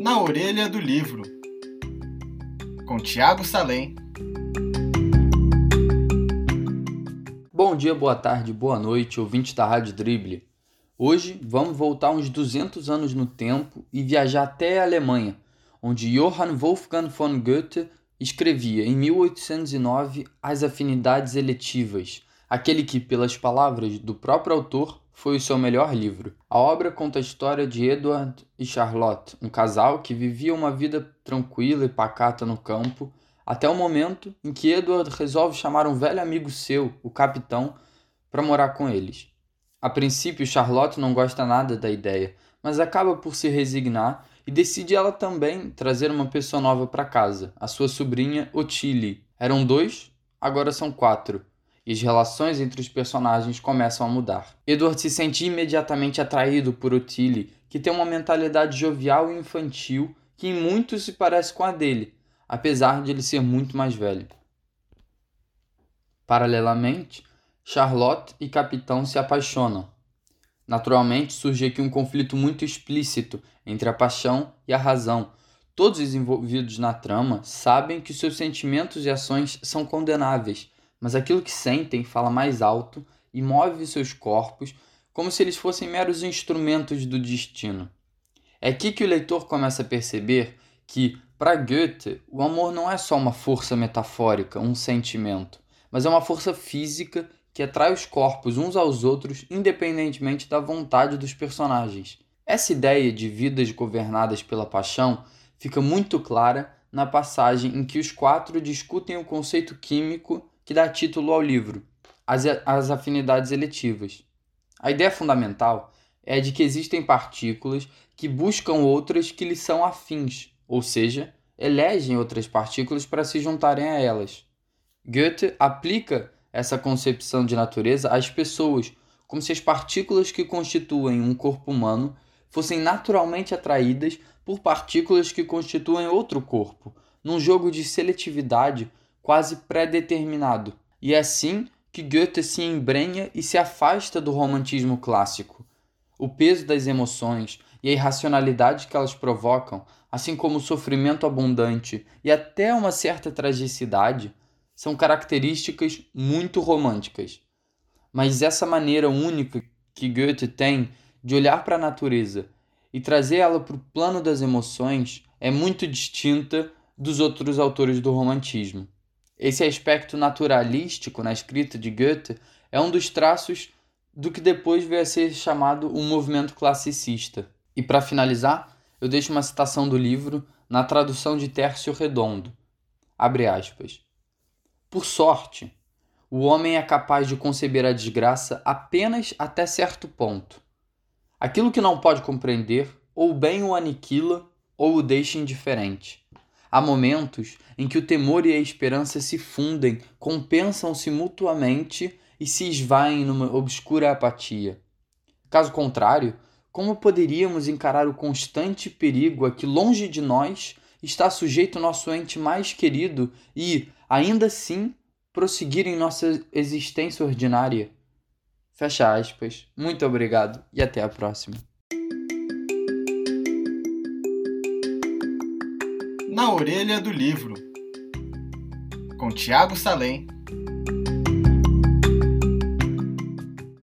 Na orelha do livro, com Tiago Salem. Bom dia, boa tarde, boa noite, ouvinte da Rádio Dribble. Hoje vamos voltar uns 200 anos no tempo e viajar até a Alemanha, onde Johann Wolfgang von Goethe escrevia em 1809 As Afinidades Eletivas, aquele que, pelas palavras do próprio autor, foi o seu melhor livro. A obra conta a história de Edward e Charlotte, um casal que vivia uma vida tranquila e pacata no campo, até o momento em que Edward resolve chamar um velho amigo seu, o capitão, para morar com eles. A princípio, Charlotte não gosta nada da ideia, mas acaba por se resignar e decide ela também trazer uma pessoa nova para casa, a sua sobrinha Ottilie. Eram dois, agora são quatro, e as relações entre os personagens começam a mudar. Edward se sente imediatamente atraído por Ottilie, que tem uma mentalidade jovial e infantil que em muito se parece com a dele, apesar de ele ser muito mais velho. Paralelamente, Charlotte e Capitão se apaixonam, Naturalmente, surge aqui um conflito muito explícito entre a paixão e a razão. Todos os envolvidos na trama sabem que seus sentimentos e ações são condenáveis, mas aquilo que sentem fala mais alto e move seus corpos como se eles fossem meros instrumentos do destino. É aqui que o leitor começa a perceber que, para Goethe, o amor não é só uma força metafórica, um sentimento, mas é uma força física que atrai os corpos uns aos outros independentemente da vontade dos personagens. Essa ideia de vidas governadas pela paixão fica muito clara na passagem em que os quatro discutem o conceito químico que dá título ao livro, as, as afinidades eletivas. A ideia fundamental é a de que existem partículas que buscam outras que lhes são afins, ou seja, elegem outras partículas para se juntarem a elas. Goethe aplica essa concepção de natureza às pessoas, como se as partículas que constituem um corpo humano fossem naturalmente atraídas por partículas que constituem outro corpo, num jogo de seletividade quase pré-determinado. E é assim que Goethe se embrenha e se afasta do romantismo clássico. O peso das emoções e a irracionalidade que elas provocam, assim como o sofrimento abundante e até uma certa tragicidade, são características muito românticas. Mas essa maneira única que Goethe tem de olhar para a natureza e trazer ela para o plano das emoções é muito distinta dos outros autores do romantismo. Esse aspecto naturalístico na escrita de Goethe é um dos traços do que depois veio a ser chamado o movimento classicista. E para finalizar, eu deixo uma citação do livro na tradução de Tércio Redondo. Abre aspas. Por sorte, o homem é capaz de conceber a desgraça apenas até certo ponto. Aquilo que não pode compreender, ou bem o aniquila ou o deixa indiferente. Há momentos em que o temor e a esperança se fundem, compensam-se mutuamente e se esvaem numa obscura apatia. Caso contrário, como poderíamos encarar o constante perigo a que longe de nós está sujeito nosso ente mais querido e, ainda assim, prosseguir em nossa existência ordinária? Fecha aspas. Muito obrigado e até a próxima. Na orelha do livro, com Tiago Salem